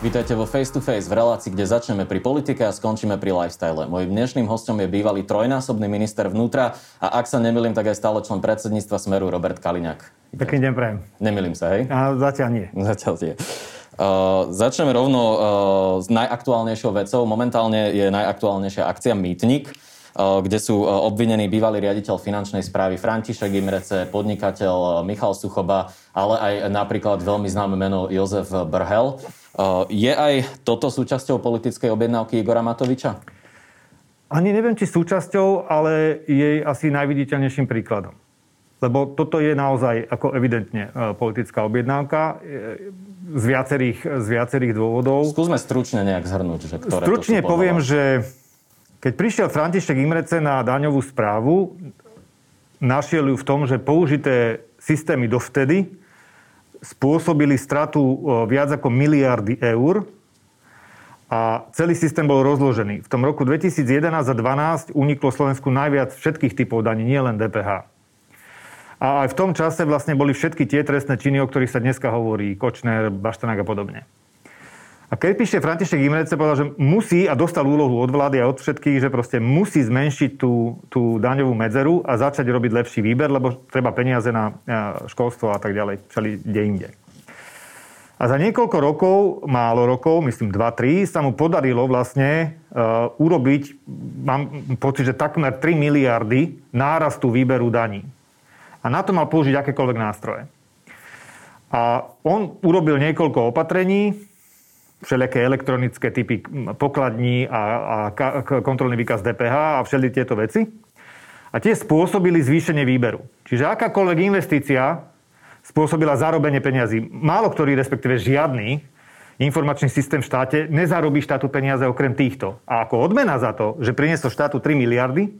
Vítajte vo Face to Face v relácii, kde začneme pri politike a skončíme pri lifestyle. Mojím dnešným hostom je bývalý trojnásobný minister vnútra a ak sa nemilím, tak aj stále člen predsedníctva Smeru Robert Kaliňák. Pekný deň prajem. Nemilím sa, hej? A zatiaľ nie. Zatiaľ nie. Uh, začneme rovno uh, s najaktuálnejšou vecou. Momentálne je najaktuálnejšia akcia Mýtnik, uh, kde sú uh, obvinení bývalý riaditeľ finančnej správy František Imrece, podnikateľ uh, Michal Suchoba, ale aj napríklad veľmi známe meno Jozef Brhel. Je aj toto súčasťou politickej objednávky Igora Matoviča? Ani neviem, či súčasťou, ale jej asi najviditeľnejším príkladom. Lebo toto je naozaj ako evidentne e, politická objednávka e, z viacerých, z viacerých dôvodov. Skúsme stručne nejak zhrnúť, že ktoré Stručne to poviem, že keď prišiel František Imrece na daňovú správu, našiel ju v tom, že použité systémy dovtedy spôsobili stratu viac ako miliardy eur a celý systém bol rozložený. V tom roku 2011 a 2012 uniklo Slovensku najviac všetkých typov daní, nie len DPH. A aj v tom čase vlastne boli všetky tie trestné činy, o ktorých sa dneska hovorí, Kočner, Baštanák a podobne. A keď píše František Imrece, povedal, že musí a dostal úlohu od vlády a od všetkých, že proste musí zmenšiť tú, tú daňovú medzeru a začať robiť lepší výber, lebo treba peniaze na školstvo a tak ďalej, všeli kde inde. A za niekoľko rokov, málo rokov, myslím 2-3, sa mu podarilo vlastne uh, urobiť, mám pocit, že takmer 3 miliardy nárastu výberu daní. A na to mal použiť akékoľvek nástroje. A on urobil niekoľko opatrení, všelijaké elektronické typy pokladní a, a kontrolný výkaz DPH a všeli tieto veci. A tie spôsobili zvýšenie výberu. Čiže akákoľvek investícia spôsobila zarobenie peniazy. Málo ktorý, respektíve žiadny, informačný systém v štáte nezarobí štátu peniaze okrem týchto. A ako odmena za to, že priniesol štátu 3 miliardy,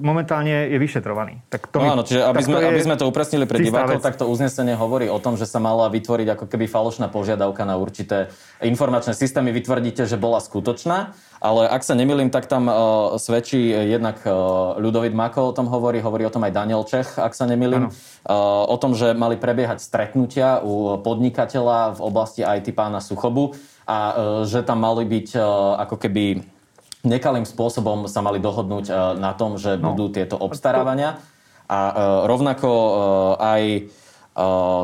momentálne je vyšetrovaný. Tak to no áno, čiže aby sme, aby sme to upresnili pre divákov, tak to uznesenie hovorí o tom, že sa mala vytvoriť ako keby falošná požiadavka na určité informačné systémy. Vy tvrdíte, že bola skutočná, ale ak sa nemilím, tak tam uh, svedčí jednak uh, Ľudovit Mako o tom hovorí, hovorí o tom aj Daniel Čech, ak sa nemilím, uh, o tom, že mali prebiehať stretnutia u podnikateľa v oblasti IT pána Suchobu a uh, že tam mali byť uh, ako keby nekalým spôsobom sa mali dohodnúť e, na tom, že no. budú tieto obstarávania. A e, rovnako e, aj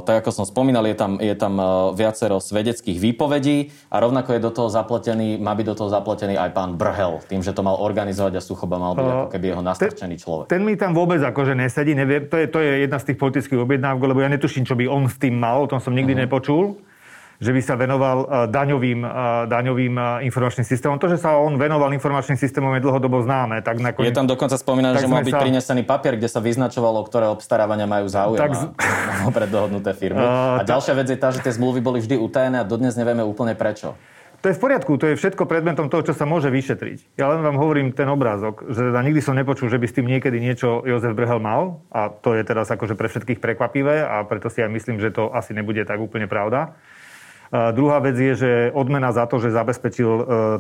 tak ako som spomínal, je tam, je tam viacero svedeckých výpovedí a rovnako je do toho zapletený, má byť do toho zapletený aj pán Brhel, tým, že to mal organizovať a Suchoba mal byť ako keby jeho nastrčený človek. Ten mi tam vôbec akože nesedí, neviem, to je, to je jedna z tých politických objednávok, lebo ja netuším, čo by on s tým mal, o tom som nikdy uh-huh. nepočul že by sa venoval eh, daňovým, eh, daňovým eh, informačným systémom. To, že sa on venoval informačným systémom je dlhodobo známe. Tak nakoniec, je tam dokonca spomínané, že mal byť sa... prinesený papier, kde sa vyznačovalo, ktoré obstarávania majú záujem tak... a preddohodnuté firmy. Uh, a ďalšia vec je tá, že tie zmluvy boli vždy utajené a dodnes nevieme úplne prečo. To je v poriadku, to je všetko predmetom toho, čo sa môže vyšetriť. Ja len vám hovorím ten obrázok, že teda nikdy som nepočul, že by s tým niekedy niečo Jozef Brhel mal a to je teraz akože pre všetkých prekvapivé a preto si aj myslím, že to asi nebude tak úplne pravda. Druhá vec je, že odmena za to, že zabezpečil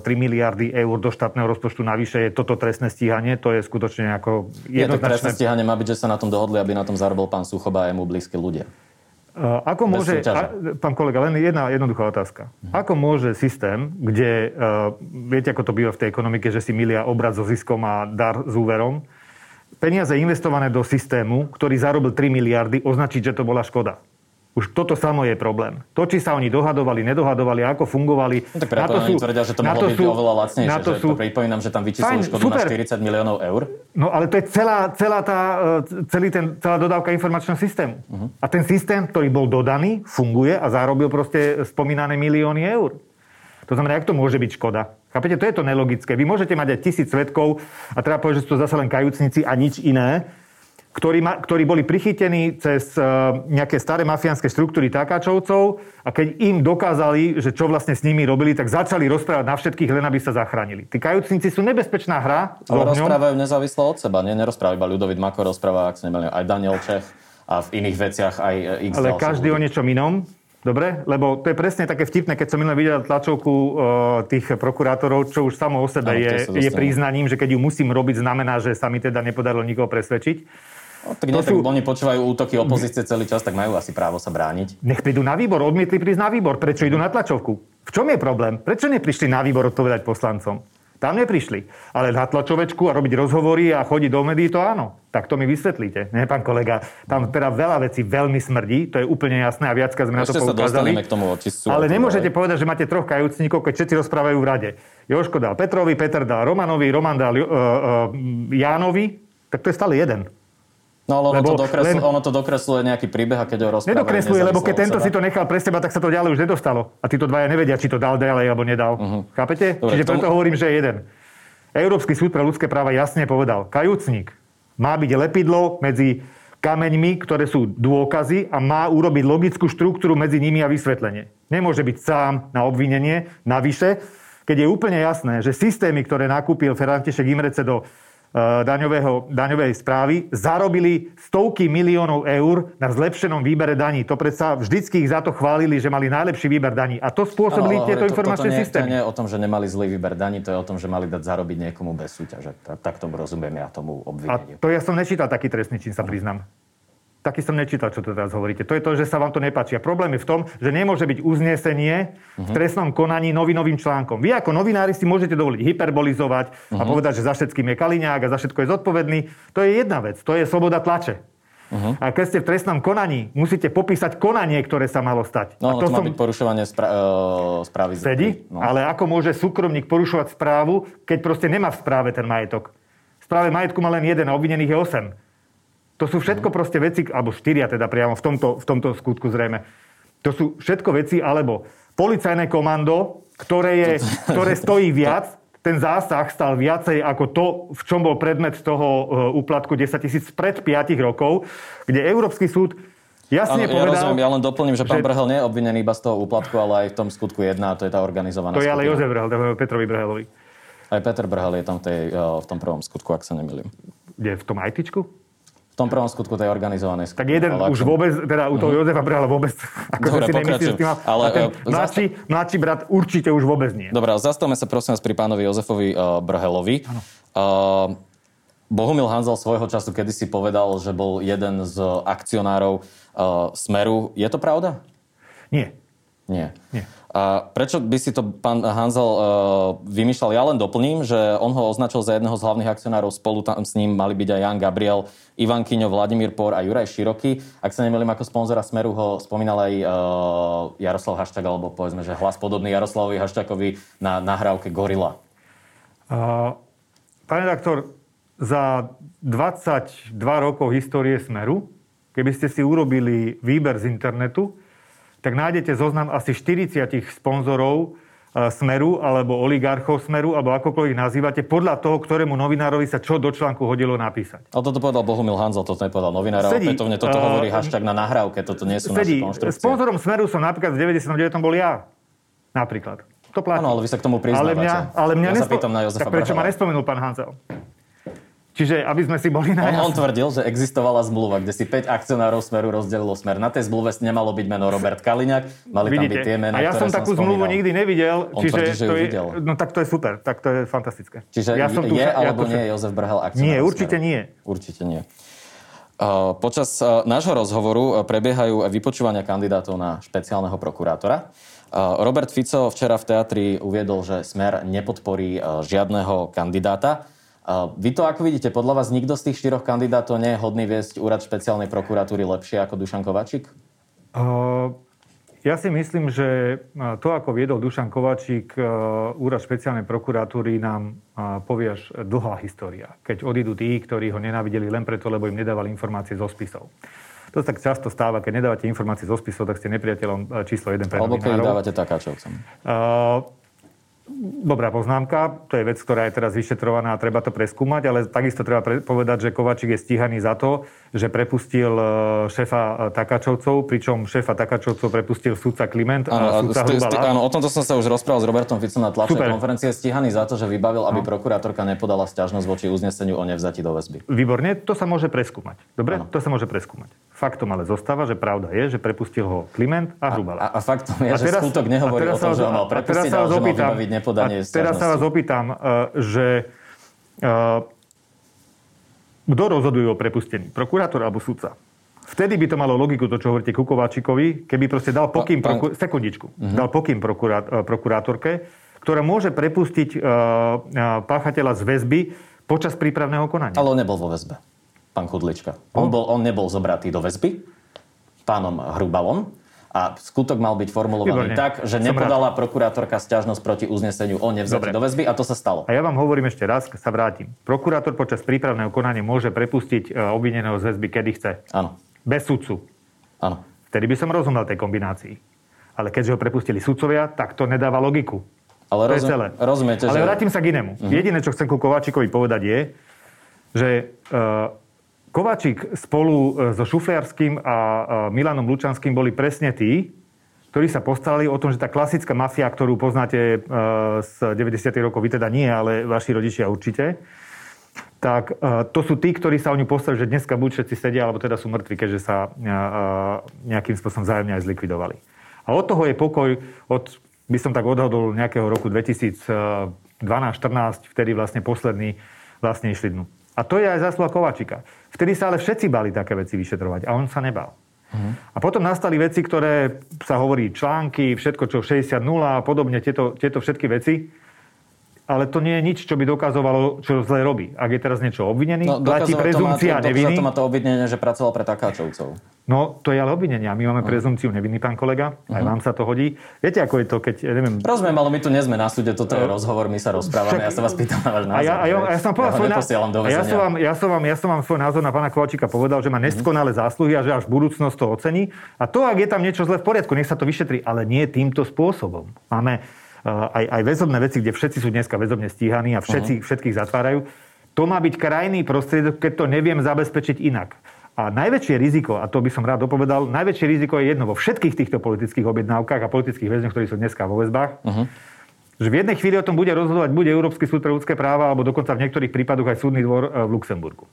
3 e, miliardy eur do štátneho rozpočtu navyše, je toto trestné stíhanie. To je skutočne ako jednoznačné. Je to trestné stíhanie má byť, že sa na tom dohodli, aby na tom zarobil pán Suchoba a mu blízki ľudia. Ako môže, a, pán kolega, len jedna jednoduchá otázka. Mhm. Ako môže systém, kde, uh, viete, ako to býva v tej ekonomike, že si milia obrad so ziskom a dar s úverom, peniaze investované do systému, ktorý zarobil 3 miliardy, označiť, že to bola škoda? Už toto samo je problém. To, či sa oni dohadovali, nedohadovali, ako fungovali... No, tak preto oni tvrdia, že to mohlo to byť sú, oveľa lacnejšie. Na to že sú, to pripomínam, že tam vyčíslili škodu super. na 40 miliónov eur. No ale to je celá, celá tá, e, celý ten, celá dodávka informačného systému. Uh-huh. A ten systém, ktorý bol dodaný, funguje a zarobil proste spomínané milióny eur. To znamená, jak to môže byť škoda? Chápete, to je to nelogické. Vy môžete mať aj tisíc svetkov a treba povedať, že sú to zase len kajúcnici a nič iné ktorí, ma, ktorí boli prichytení cez uh, nejaké staré mafiánske štruktúry takáčovcov a keď im dokázali, že čo vlastne s nimi robili, tak začali rozprávať na všetkých, len aby sa zachránili. Tí kajúcnici sú nebezpečná hra. Ale rozprávajú nezávisle od seba. Nie, nerozpráva iba Ľudovit Mako, rozpráva, ak sa nemali, aj Daniel Čech a v iných veciach aj x Ale každý ľudí. o niečom inom. Dobre? Lebo to je presne také vtipné, keď som minulé videl tlačovku uh, tých prokurátorov, čo už samo o sebe je, je priznaním, že keď ju musím robiť, znamená, že sa mi teda nepodarilo nikoho presvedčiť. No, tak nie, sú... oni počúvajú útoky opozície celý čas, tak majú asi právo sa brániť. Nech prídu na výbor, odmietli prísť na výbor. Prečo idú na tlačovku? V čom je problém? Prečo neprišli na výbor odpovedať poslancom? Tam neprišli. Ale na tlačovečku a robiť rozhovory a chodiť do médií, to áno. Tak to mi vysvetlíte. Nie, pán kolega, tam teda veľa vecí veľmi smrdí, to je úplne jasné a viacka sme Ešte na to poukázali. k tomu očistcu, ale nemôžete povedať, že máte troch kajúcníkov, keď všetci rozprávajú v rade. Joško dal Petrovi, Peter dal Romanovi, Roman dal uh, uh, Jánovi, tak to je stále jeden. No ale ono, lebo to dokresl, len... ono to dokresluje nejaký príbeh a keď ho rozpráva. Nedokresluje, lebo keď tento si to nechal pre seba, tak sa to ďalej už nedostalo. A títo dvaja nevedia, či to dal ďalej alebo nedal. Uh-huh. Chápete? Dobre, Čiže tomu... preto hovorím, že je jeden. Európsky súd pre ľudské práva jasne povedal, kajúcnik má byť lepidlo medzi kameňmi, ktoré sú dôkazy a má urobiť logickú štruktúru medzi nimi a vysvetlenie. Nemôže byť sám na obvinenie, navyše, keď je úplne jasné, že systémy, ktoré nakúpil Ferrantišek Imrece do daňového, daňovej správy zarobili stovky miliónov eur na zlepšenom výbere daní. To predsa vždycky ich za to chválili, že mali najlepší výber daní. A to spôsobili ano, tieto to, informačné to, systémy. To nie je o tom, že nemali zlý výber daní, to je o tom, že mali dať zarobiť niekomu bez súťaže. Tak, tak tomu rozumiem ja tomu obvineniu. A to ja som nečítal taký trestný čin, sa priznám taký som nečítal, čo to teraz hovoríte. To je to, že sa vám to nepáči. A problém je v tom, že nemôže byť uznesenie uh-huh. v mhm. trestnom konaní novinovým článkom. Vy ako novinári si môžete dovoliť hyperbolizovať uh-huh. a mhm. povedať, že za všetkým je Kaliňák a za všetko je zodpovedný. To je jedna vec. To je sloboda tlače. Uh-huh. A keď ste v trestnom konaní, musíte popísať konanie, ktoré sa malo stať. No, a to, to má som... byť porušovanie spra- uh, správy. Sedí, no. ale ako môže súkromník porušovať správu, keď proste nemá v správe ten majetok? V správe majetku má len jeden a obvinených je 8. To sú všetko proste veci, alebo štyria teda priamo v tomto, v tomto skutku zrejme. To sú všetko veci, alebo policajné komando, ktoré, je, ktoré stojí viac, ten zásah stal viacej ako to, v čom bol predmet toho e, úplatku 10 tisíc pred 5 rokov, kde Európsky súd jasne ano, povedal... Ja rozumiem, ja len doplním, že pán že... Brhel nie je obvinený iba z toho úplatku, ale aj v tom skutku 1, a to je tá organizovaná To je ale Jozef Brhel, Petrovi Brhelovi. Aj Peter Brhel je tam v, tej, e, v tom prvom skutku, ak sa nemýlim. Kde v tom ITčku? Tom prvom skutku tej organizovanej skupiny. Tak jeden ale už ako... vôbec, teda u toho uh-huh. Jozefa Brhala vôbec, ako Dobre, si nemyslím, tým, ale ten uh, mladší, zastav... mladší brat určite už vôbec nie. Dobre, zastavme sa prosím vás pri pánovi Jozefovi uh, Brhelovi. Uh, Bohumil Hanzel svojho času kedysi povedal, že bol jeden z akcionárov uh, Smeru. Je to pravda? Nie. Nie. Nie. A prečo by si to pán Hanzel uh, vymýšľal? Ja len doplním, že on ho označil za jedného z hlavných akcionárov. Spolu tam s ním mali byť aj Jan Gabriel, Ivan Kiňo, Vladimír Por a Juraj Široký. Ak sa nemýlim, ako sponzora Smeru ho spomínal aj uh, Jaroslav Haščák, alebo povedzme, že hlas podobný Jaroslavovi Haščákovi na nahrávke Gorila. Uh, pán redaktor, za 22 rokov histórie Smeru, keby ste si urobili výber z internetu, tak nájdete zoznam asi 40 sponzorov e, Smeru alebo oligarchov Smeru, alebo akokoľvek nazývate, podľa toho, ktorému novinárovi sa čo do článku hodilo napísať. A toto povedal Bohumil Hanzel, toto nepovedal novinár, sedí, opätovne toto uh, hovorí hashtag na nahrávke, toto nie sú sedí, naše konštrukcie. Sponzorom Smeru som napríklad v 99. bol ja. Napríklad. To platí. Áno, ale vy sa k tomu priznávate. Ale mňa, ale mňa ja nespo... sa pýtam na Jozefa Tak prečo Brhela. ma nespomenul pán Hanzel? Čiže aby sme si boli na on, on tvrdil, že existovala zmluva, kde si 5 akcionárov Smeru rozdelilo Smer. Na tej zmluve nemalo byť meno Robert Kaliňák, mali Vidíte, tam byť tie mená, A ja som takú som zmluvu nikdy nevidel. On čiže tvrdí, že to je, videl. No tak to je super, tak to je fantastické. Čiže ja som tu, je ja alebo nie je Jozef Brhel akcionár Nie, určite Smeru. nie. Určite nie. Uh, počas uh, nášho rozhovoru uh, prebiehajú vypočúvania kandidátov na špeciálneho prokurátora. Robert Fico včera v teatri uviedol, že Smer nepodporí žiadneho kandidáta. Vy to ako vidíte? Podľa vás nikto z tých štyroch kandidátov nie je hodný viesť úrad špeciálnej prokuratúry lepšie ako Dušan Kovačík? Uh, ja si myslím, že to, ako viedol Dušan Kovačík úrad špeciálnej prokuratúry, nám povie až dlhá história. Keď odídu tí, ktorí ho nenávideli len preto, lebo im nedávali informácie zo spisov. To sa tak často stáva, keď nedávate informácie zo spisov, tak ste nepriateľom číslo 1 pre Alebo keď dávate takáčovcom. Uh, Dobrá poznámka, to je vec, ktorá je teraz vyšetrovaná a treba to preskúmať, ale takisto treba pre- povedať, že Kovačík je stíhaný za to, že prepustil e, šéfa e, Takáčovcov, pričom šéfa Takáčovcov prepustil súdca Kliment a súdca st- st- Áno, o tomto som sa už rozprával s Robertom Ficom na tlačovej konferencie. Stíhaný za to, že vybavil, aby no. prokurátorka nepodala stiažnosť voči uzneseniu o nevzati do väzby. Výborne, to sa môže preskúmať. Dobre? Ano. To sa môže preskúmať. Faktom ale zostáva, že pravda je, že prepustil ho Kliment a Hrubala. A, a, a faktom je, a teraz, že skutok nehovorí o tom, že ho mal prepustiť, ale že mal vybaviť nepodanie a teraz sa vás opýtam, uh, že uh, kto rozhoduje o prepustení? Prokurátor alebo sudca? Vtedy by to malo logiku, to, čo hovoríte Kukováčikovi, keby proste dal pokým, pán, proku- sekundičku, uh-huh. dal pokým prokurát, uh, prokurátorke, ktorá môže prepustiť uh, páchateľa z väzby počas prípravného konania. Ale on nebol vo väzbe, pán Kudlička. On, bol, on nebol zobratý do väzby pánom Hrubalom, a skutok mal byť formulovaný Výborne. tak, že nepodala prokurátorka stiažnosť proti uzneseniu o nevzati do väzby a to sa stalo. A ja vám hovorím ešte raz, sa vrátim. Prokurátor počas prípravného konania môže prepustiť e, obvineného z väzby, kedy chce. Áno. Bez sudcu. Áno. Vtedy by som rozumel tej kombinácii. Ale keďže ho prepustili sudcovia, tak to nedáva logiku. Ale rozum, rozumiete, Ale že... vrátim sa k inému. Uh-huh. Jediné, čo chcem ku Kováčikovi povedať je, že uh, Kováčik spolu e, so Šufliarským a Milanom Lučanským boli presne tí, ktorí sa postarali o tom, že tá klasická mafia, ktorú poznáte e, z 90. rokov, vy teda nie, ale vaši rodičia určite, tak e, to sú tí, ktorí sa o ňu postarali, že dneska buď všetci sedia, alebo teda sú mŕtvi, keďže sa nejakým spôsobom vzájomne aj zlikvidovali. A od toho je pokoj, od, by som tak odhodol nejakého roku 2012-14, vtedy vlastne posledný vlastne išli dnu. A to je aj zásluha Kovačika. Vtedy sa ale všetci bali také veci vyšetrovať a on sa nebal. Uh-huh. A potom nastali veci, ktoré sa hovorí články, všetko čo 60 a podobne, tieto, tieto všetky veci ale to nie je nič, čo by dokazovalo, čo zle robí. Ak je teraz niečo obvinený, no, platí prezumcia to má, neviny. to má to obvinenie, že pracoval pre Takáčovcov. No, to je ale obvinenie. My máme no. prezumciu neviny, pán kolega. Aj uh-huh. vám sa to hodí. Viete, ako je to, keď... Ja neviem... Rozumiem, ale my tu nie sme na súde, toto je rozhovor, my sa rozprávame, Však... ja sa vás pýtam na váš názor. A ja, a ja, ja som ja svoj názor. Ja som, vám, ja, som vám, ja som vám svoj názor na pána Kovačika povedal, že má neskonalé uh-huh. zásluhy a že až budúcnosť to ocení. A to, ak je tam niečo zle v poriadku, nech sa to vyšetrí, ale nie týmto spôsobom. Máme aj, aj väzobné veci, kde všetci sú dneska väzobne stíhaní a všetci, uh-huh. všetkých zatvárajú. To má byť krajný prostriedok, keď to neviem zabezpečiť inak. A najväčšie riziko, a to by som rád dopovedal, najväčšie riziko je jedno vo všetkých týchto politických objednávkach a politických väzňoch, ktorí sú dneska vo väzbách, uh-huh. že v jednej chvíli o tom bude rozhodovať bude Európsky súd pre ľudské práva, alebo dokonca v niektorých prípadoch aj súdny dvor e, v Luxemburgu.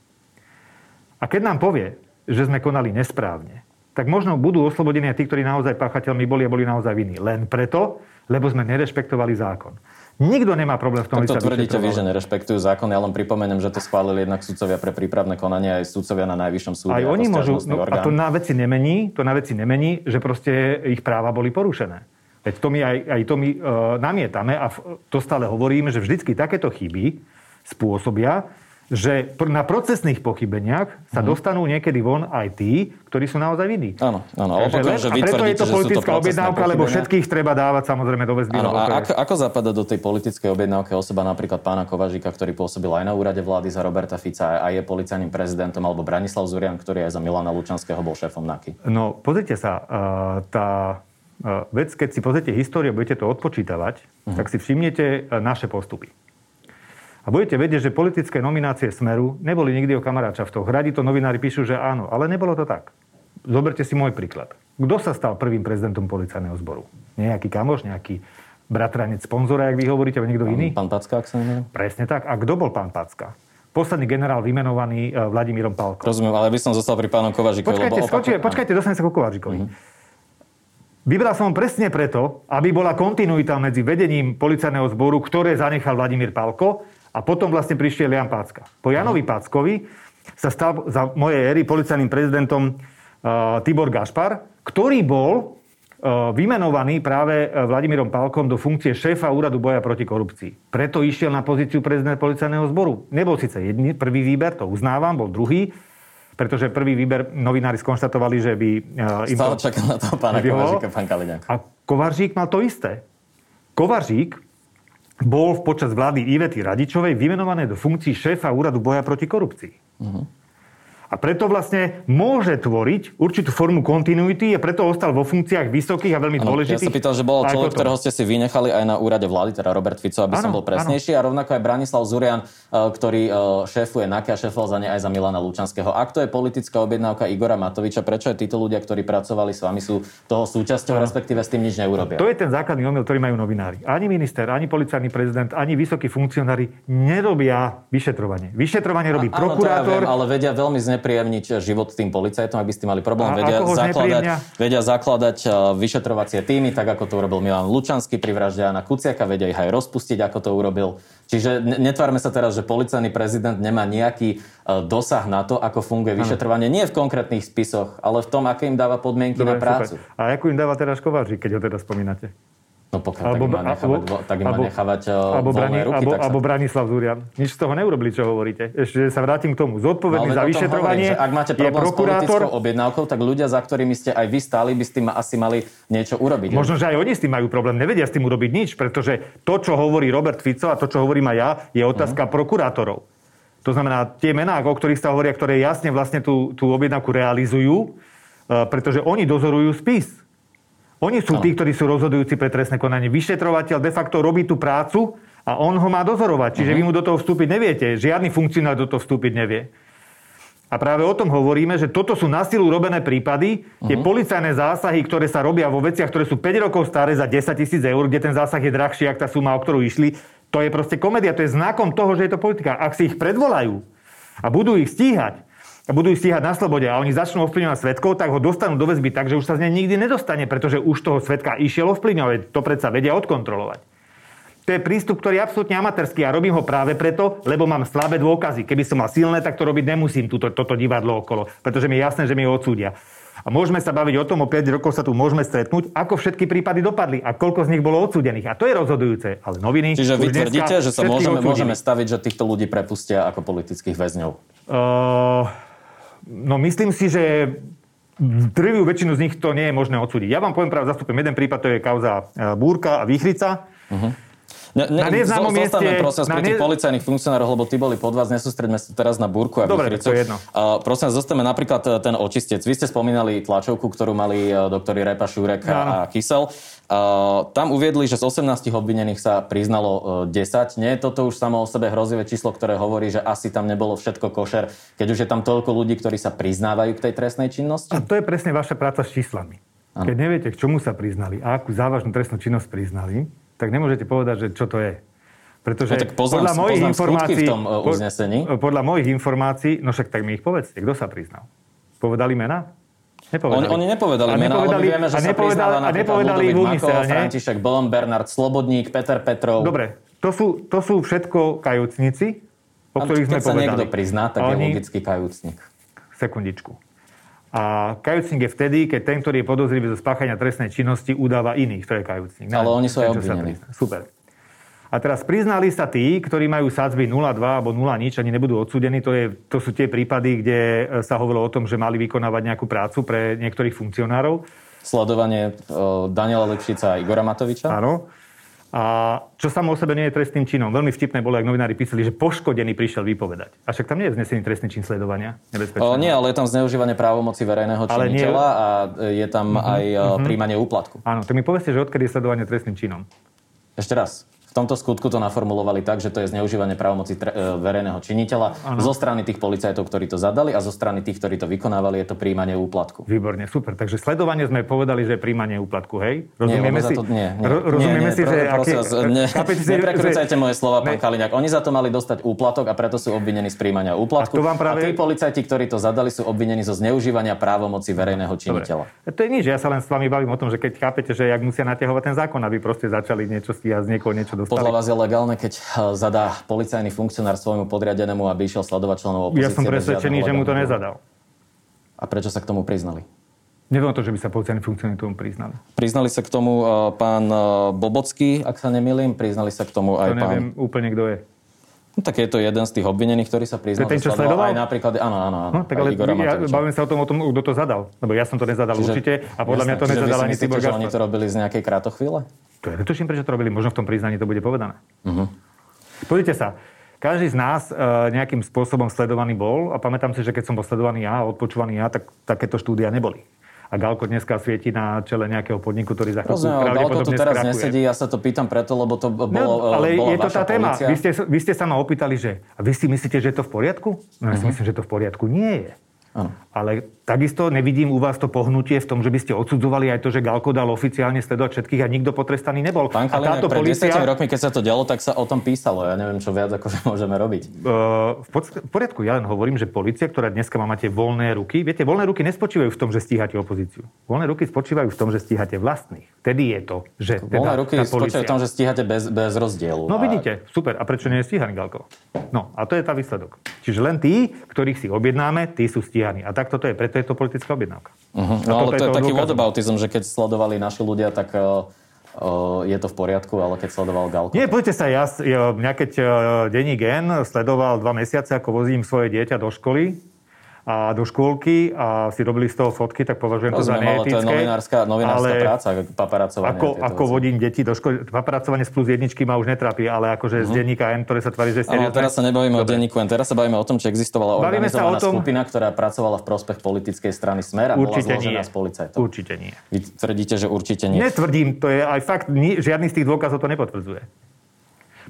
A keď nám povie, že sme konali nesprávne, tak možno budú oslobodení aj tí, ktorí naozaj páchateľmi boli a boli naozaj vinní. Len preto, lebo sme nerešpektovali zákon. Nikto nemá problém v tom, tak to tvrdíte vy, že nerešpektujú zákon. Ja len pripomeniem, že to schválili jednak sudcovia pre prípravné konanie aj sudcovia na najvyššom súde. Aj oni môžu, no, a to na veci nemení, to na veci nemení, že proste ich práva boli porušené. Veď to my aj, aj to my uh, namietame a to stále hovoríme, že vždycky takéto chyby spôsobia, že na procesných pochybeniach sa uh-huh. dostanú niekedy von aj tí, ktorí sú naozaj vinní. Áno, áno. Ale potom, že a preto je to politická objednávka, lebo všetkých treba dávať samozrejme do väzby. Áno, a ako, ako zapadá do tej politickej objednávky osoba napríklad pána Kovažika, ktorý pôsobil aj na úrade vlády za Roberta Fica a je policajným prezidentom, alebo Branislav Zurian, ktorý aj za Milana Lučanského bol šéfom NAKY? No, pozrite sa, tá vec, keď si pozrite históriu, budete to odpočítavať, uh-huh. tak si všimnete naše postupy. A budete vedieť, že politické nominácie Smeru neboli nikdy o kamaráčavtoch. Radi to novinári píšu, že áno, ale nebolo to tak. Zoberte si môj príklad. Kto sa stal prvým prezidentom policajného zboru? Nejaký kamoš, nejaký bratranec sponzora, jak vy hovoríte, alebo niekto pán, iný? Pán Packa, ak sa neviem. Presne tak. A kto bol pán Packa? Posledný generál vymenovaný uh, Vladimírom Palkom. Rozumiem, ale by som zostal pri pánom Kovažikovi. Počkajte, lebo skočie, počkajte, dostanem sa ku Kovažikovi. Mm-hmm. Vybral som ho presne preto, aby bola kontinuita medzi vedením policajného zboru, ktoré zanechal Vladimír Palko, a potom vlastne prišiel Jan Pácka. Po Janovi Páckovi sa stal za mojej éry policajným prezidentom uh, Tibor Gašpar, ktorý bol uh, vymenovaný práve uh, Vladimírom Pálkom do funkcie šéfa úradu boja proti korupcii. Preto išiel na pozíciu prezidenta policajného zboru. Nebol síce jedný, prvý výber, to uznávam, bol druhý, pretože prvý výber novinári skonštatovali, že by... Uh, Stále čaká na toho pána Kovaříka, pán Kaliňák. A Kovařík mal to isté. Kovařík bol počas vlády Ivety Radičovej vymenované do funkcií šéfa úradu boja proti korupcii. Uh-huh. A preto vlastne môže tvoriť určitú formu kontinuity a preto ostal vo funkciách vysokých a veľmi ano, dôležitých. Ja sa pýtal, že bol človek, ktorého ste si vynechali aj na úrade vlády, teda Robert Fico, aby ano, som bol presnejší. Ano. A rovnako aj Branislav Zurian, e, ktorý e, šéfuje NAKA, šéfoval za ne aj za Milana Lučanského. Ak to je politická objednávka Igora Matoviča, prečo aj títo ľudia, ktorí pracovali s vami, sú toho súčasťou, ano. respektíve s tým nič neurobia? To je ten základný omyl, ktorý majú novinári. Ani minister, ani policajný prezident, ani vysokí funkcionári nerobia vyšetrovanie. Vyšetrovanie robí a, prokurátor. Áno, ja viem, ale vedia veľmi znepríjemniť život tým policajtom, aby ste mali problém. A vedia, zakladať, vedia zakladať vyšetrovacie týmy, tak ako to urobil Milan Lučanský pri vražde Jana Kuciaka, vedia ich aj rozpustiť, ako to urobil. Čiže netvárme sa teraz, že policajný prezident nemá nejaký dosah na to, ako funguje vyšetrovanie. Nie v konkrétnych spisoch, ale v tom, aké im dáva podmienky Dobre, na prácu. Super. A ako im dáva teraz Kováčik, keď ho teda spomínate? No pokiaľ alebo, tak, nechávať, alebo, tak má nechávať alebo, brani, ruky, alebo, tak sa... alebo Branislav Zurian. Nič z toho neurobili, čo hovoríte. Ešte sa vrátim k tomu. Zodpovedný no, za vyšetrovanie hovorím, ak máte problém s politickou objednávkou, tak ľudia, za ktorými ste aj vy stáli, by s tým asi mali niečo urobiť. Možno, že aj oni s tým majú problém. Nevedia s tým urobiť nič, pretože to, čo hovorí Robert Fico a to, čo hovorím aj ja, je otázka uh-huh. prokurátorov. To znamená, tie mená, o ktorých sa hovoria, ktoré jasne vlastne tú, tú objednávku realizujú, e, pretože oni dozorujú spis. Oni sú ano. tí, ktorí sú rozhodujúci pre trestné konanie. Vyšetrovateľ de facto robí tú prácu a on ho má dozorovať. Čiže uh-huh. vy mu do toho vstúpiť neviete. Žiadny funkcionár do toho vstúpiť nevie. A práve o tom hovoríme, že toto sú na silu robené prípady, uh-huh. tie mhm. policajné zásahy, ktoré sa robia vo veciach, ktoré sú 5 rokov staré za 10 tisíc eur, kde ten zásah je drahší, ako tá suma, o ktorú išli, to je proste komédia, to je znakom toho, že je to politika. Ak si ich predvolajú a budú ich stíhať, budú ich stíhať na slobode a oni začnú ovplyvňovať svetkov, tak ho dostanú do väzby tak, že už sa z nej nikdy nedostane, pretože už toho svetka išiel ovplyvňovať. To predsa vedia odkontrolovať. To je prístup, ktorý je absolútne amatérský a robím ho práve preto, lebo mám slabé dôkazy. Keby som mal silné, tak to robiť nemusím, túto, toto divadlo okolo, pretože mi je jasné, že mi ho odsúdia. A môžeme sa baviť o tom, o 5 rokov sa tu môžeme stretnúť, ako všetky prípady dopadli a koľko z nich bolo odsúdených. A to je rozhodujúce. Ale noviny... Čiže vy tvrdíte, že sa môžeme, môžeme staviť, že týchto ľudí prepustia ako politických väzňov? Uh, No myslím si, že drvivú väčšinu z nich to nie je možné odsúdiť. Ja vám poviem práve, zastupujem jeden prípad, to je kauza e, Búrka a Výchrica. Uh-huh. Ne, ne, na neznámom mieste... prosím pri tých ne... policajných funkcionároch, lebo tí boli pod vás, nesústredme sa teraz na Búrku a Dobre, to je jedno. Uh, prosím, zostaneme napríklad e, ten očistec. Vy ste spomínali tlačovku, ktorú mali e, doktori Repa, Šúrek a, a Kysel. Uh, tam uviedli, že z 18 obvinených sa priznalo uh, 10. Nie je toto už samo o sebe hrozivé číslo, ktoré hovorí, že asi tam nebolo všetko košer, keď už je tam toľko ľudí, ktorí sa priznávajú k tej trestnej činnosti? A to je presne vaša práca s číslami. Ano. Keď neviete, k čomu sa priznali a akú závažnú trestnú činnosť priznali, tak nemôžete povedať, že čo to je. Pretože no, tak poznám, podľa mojich informácií, v tom uh, uznesení. Podľa mojich informácií, no však tak mi ich povedzte, kto sa priznal. Povedali mena? Nepovedali. Oni, oni nepovedali a mena, nepovedali, ale vieme, že a nepovedali, sa a nepovedali Ludovít Mako, František Blom, Bernard Slobodník, Peter Petrov. Dobre, to sú, to sú všetko kajúcnici, o ktorých sme povedali. Keď sa niekto prizná, tak oni... je logický kajúcnik. Sekundičku. A kajúcnik je vtedy, keď ten, ktorý je podozrivý zo spáchania trestnej činnosti, udáva iných. To je kajúcnik. Ale oni sú aj obvinení. Super. A teraz priznali sa tí, ktorí majú sadzby 0,2 alebo 0 nič, ani nebudú odsúdení. To, je, to sú tie prípady, kde sa hovorilo o tom, že mali vykonávať nejakú prácu pre niektorých funkcionárov. Sledovanie Daniela Lepšica a Igora Matoviča? Áno. A čo samo o sebe nie je trestným činom. Veľmi vtipné bolo, ak novinári písali, že poškodený prišiel vypovedať. A však tam nie je znesený trestný čin sledovania. O, nie, ale je tam zneužívanie právomoci verejného činiteľa nie... a je tam uh-huh, aj uh-huh. príjmanie úplatku. Áno, tak mi povedzte, že odkedy je sledovanie trestným činom. Ešte raz tomto skutku to naformulovali tak, že to je zneužívanie právomoci tre- e, verejného činiteľa ano. zo strany tých policajtov, ktorí to zadali a zo strany tých, ktorí to vykonávali, je to príjmanie úplatku. Výborne, super. Takže sledovanie sme povedali, že je príjmanie úplatku, hej? Rozumieme nie, si, to, nie, nie, ro- rozumieme nie, nie, si, že... Aký, ne, neprekrucajte moje slova, pán Kaliňák. Oni za to mali dostať úplatok a preto sú obvinení z príjmania úplatku. A, vám práve... a tí policajti, ktorí to zadali, sú obvinení zo zneužívania právomoci verejného činiteľa. Dobre. To je nič, ja sa len s vami bavím o tom, že keď chápete, že jak musia natiahovať ten zákon, aby proste začali niečo stíhať z niekoho niečo dostali. Podľa vás je legálne keď eh, zadá policajný funkcionár svojmu podriadenému, aby išiel sledovať členov opozície? Ja som presvedčený, že mu to nezadal. A prečo sa k tomu priznali? Neviem to, že by sa policajní funkcionári k tomu priznali. Priznali sa k tomu uh, pán uh, Bobocký, ak sa nemýlim, priznali sa k tomu aj to neviem pán... úplne, kto je. No, tak je to jeden z tých obvinených, ktorý sa priznal. ten, čo sledoval? Aj napríklad, áno, áno, áno. No, tak ale ja, bavím sa o tom, o tom, kto to zadal. Lebo ja som to nezadal čiže, určite a podľa jasne, mňa to nezadal ani Tibor že oni to robili z nejakej krátochvíle? To je netuším, prečo to robili. Možno v tom priznaní to bude povedané. Uh-huh. Pozrite sa, každý z nás e, nejakým spôsobom sledovaný bol a pamätám si, že keď som bol sledovaný ja, odpočúvaný ja, tak takéto štúdia neboli. A Galko dneska svieti na čele nejakého podniku, ktorý za chvíľku Galko tu teraz skrakuje. nesedí, ja sa to pýtam preto, lebo to bolo no, Ale bola je to tá téma. Vy ste, vy ste sa ma opýtali, že a vy si myslíte, že je to v poriadku? No ja si uh-huh. myslím, že to v poriadku nie je. Ano. Ale takisto nevidím u vás to pohnutie v tom, že by ste odsudzovali aj to, že Galko dal oficiálne sledovať všetkých a nikto potrestaný nebol. Pán Kalinek, táto pred policia... rokmi, keď sa to dialo, tak sa o tom písalo. Ja neviem, čo viac akože môžeme robiť. Uh, v, pod... v poriadku, ja len hovorím, že policia, ktorá dneska má máte voľné ruky, viete, voľné ruky nespočívajú v tom, že stíhate opozíciu. Voľné ruky spočívajú v tom, že stíhate vlastných. Vtedy je to, že teda voľné ruky spočívajú v tom, že stíhate bez, bez rozdielu. No a... vidíte, super. A prečo nie je stíhaný Galko? No a to je tá výsledok. Čiže len tí, ktorých si objednáme, tí sú stíhaní. A tak toto je preto je to politická objednávka. Uh-huh. No ale to je, je taký whataboutism, že keď sledovali naši ľudia, tak uh, je to v poriadku, ale keď sledoval Galko... Nie, poďte sa, ja, ja mňa keď uh, denní gen sledoval dva mesiace, ako vozím svoje dieťa do školy, a do škôlky a si robili z toho fotky, tak považujem Rozumiem, to za neetické. ale to je novinárska, novinárska ale práca, paparacovanie. Ako, ako vodím deti do školy, paparacovanie z plus jedničky ma už netrápi, ale akože uh-huh. z mhm. denníka N, ktoré sa tvári, že ste... Ale teraz sa nebavíme Dobre. o denníku N, teraz sa bavíme o tom, či existovala bavíme organizovaná tom... skupina, ktorá pracovala v prospech politickej strany Smer a určite bola zložená z policajtov. Určite nie. Vy tvrdíte, že určite nie. Netvrdím, to je aj fakt, žiadny z tých dôkazov to nepotvrdzuje.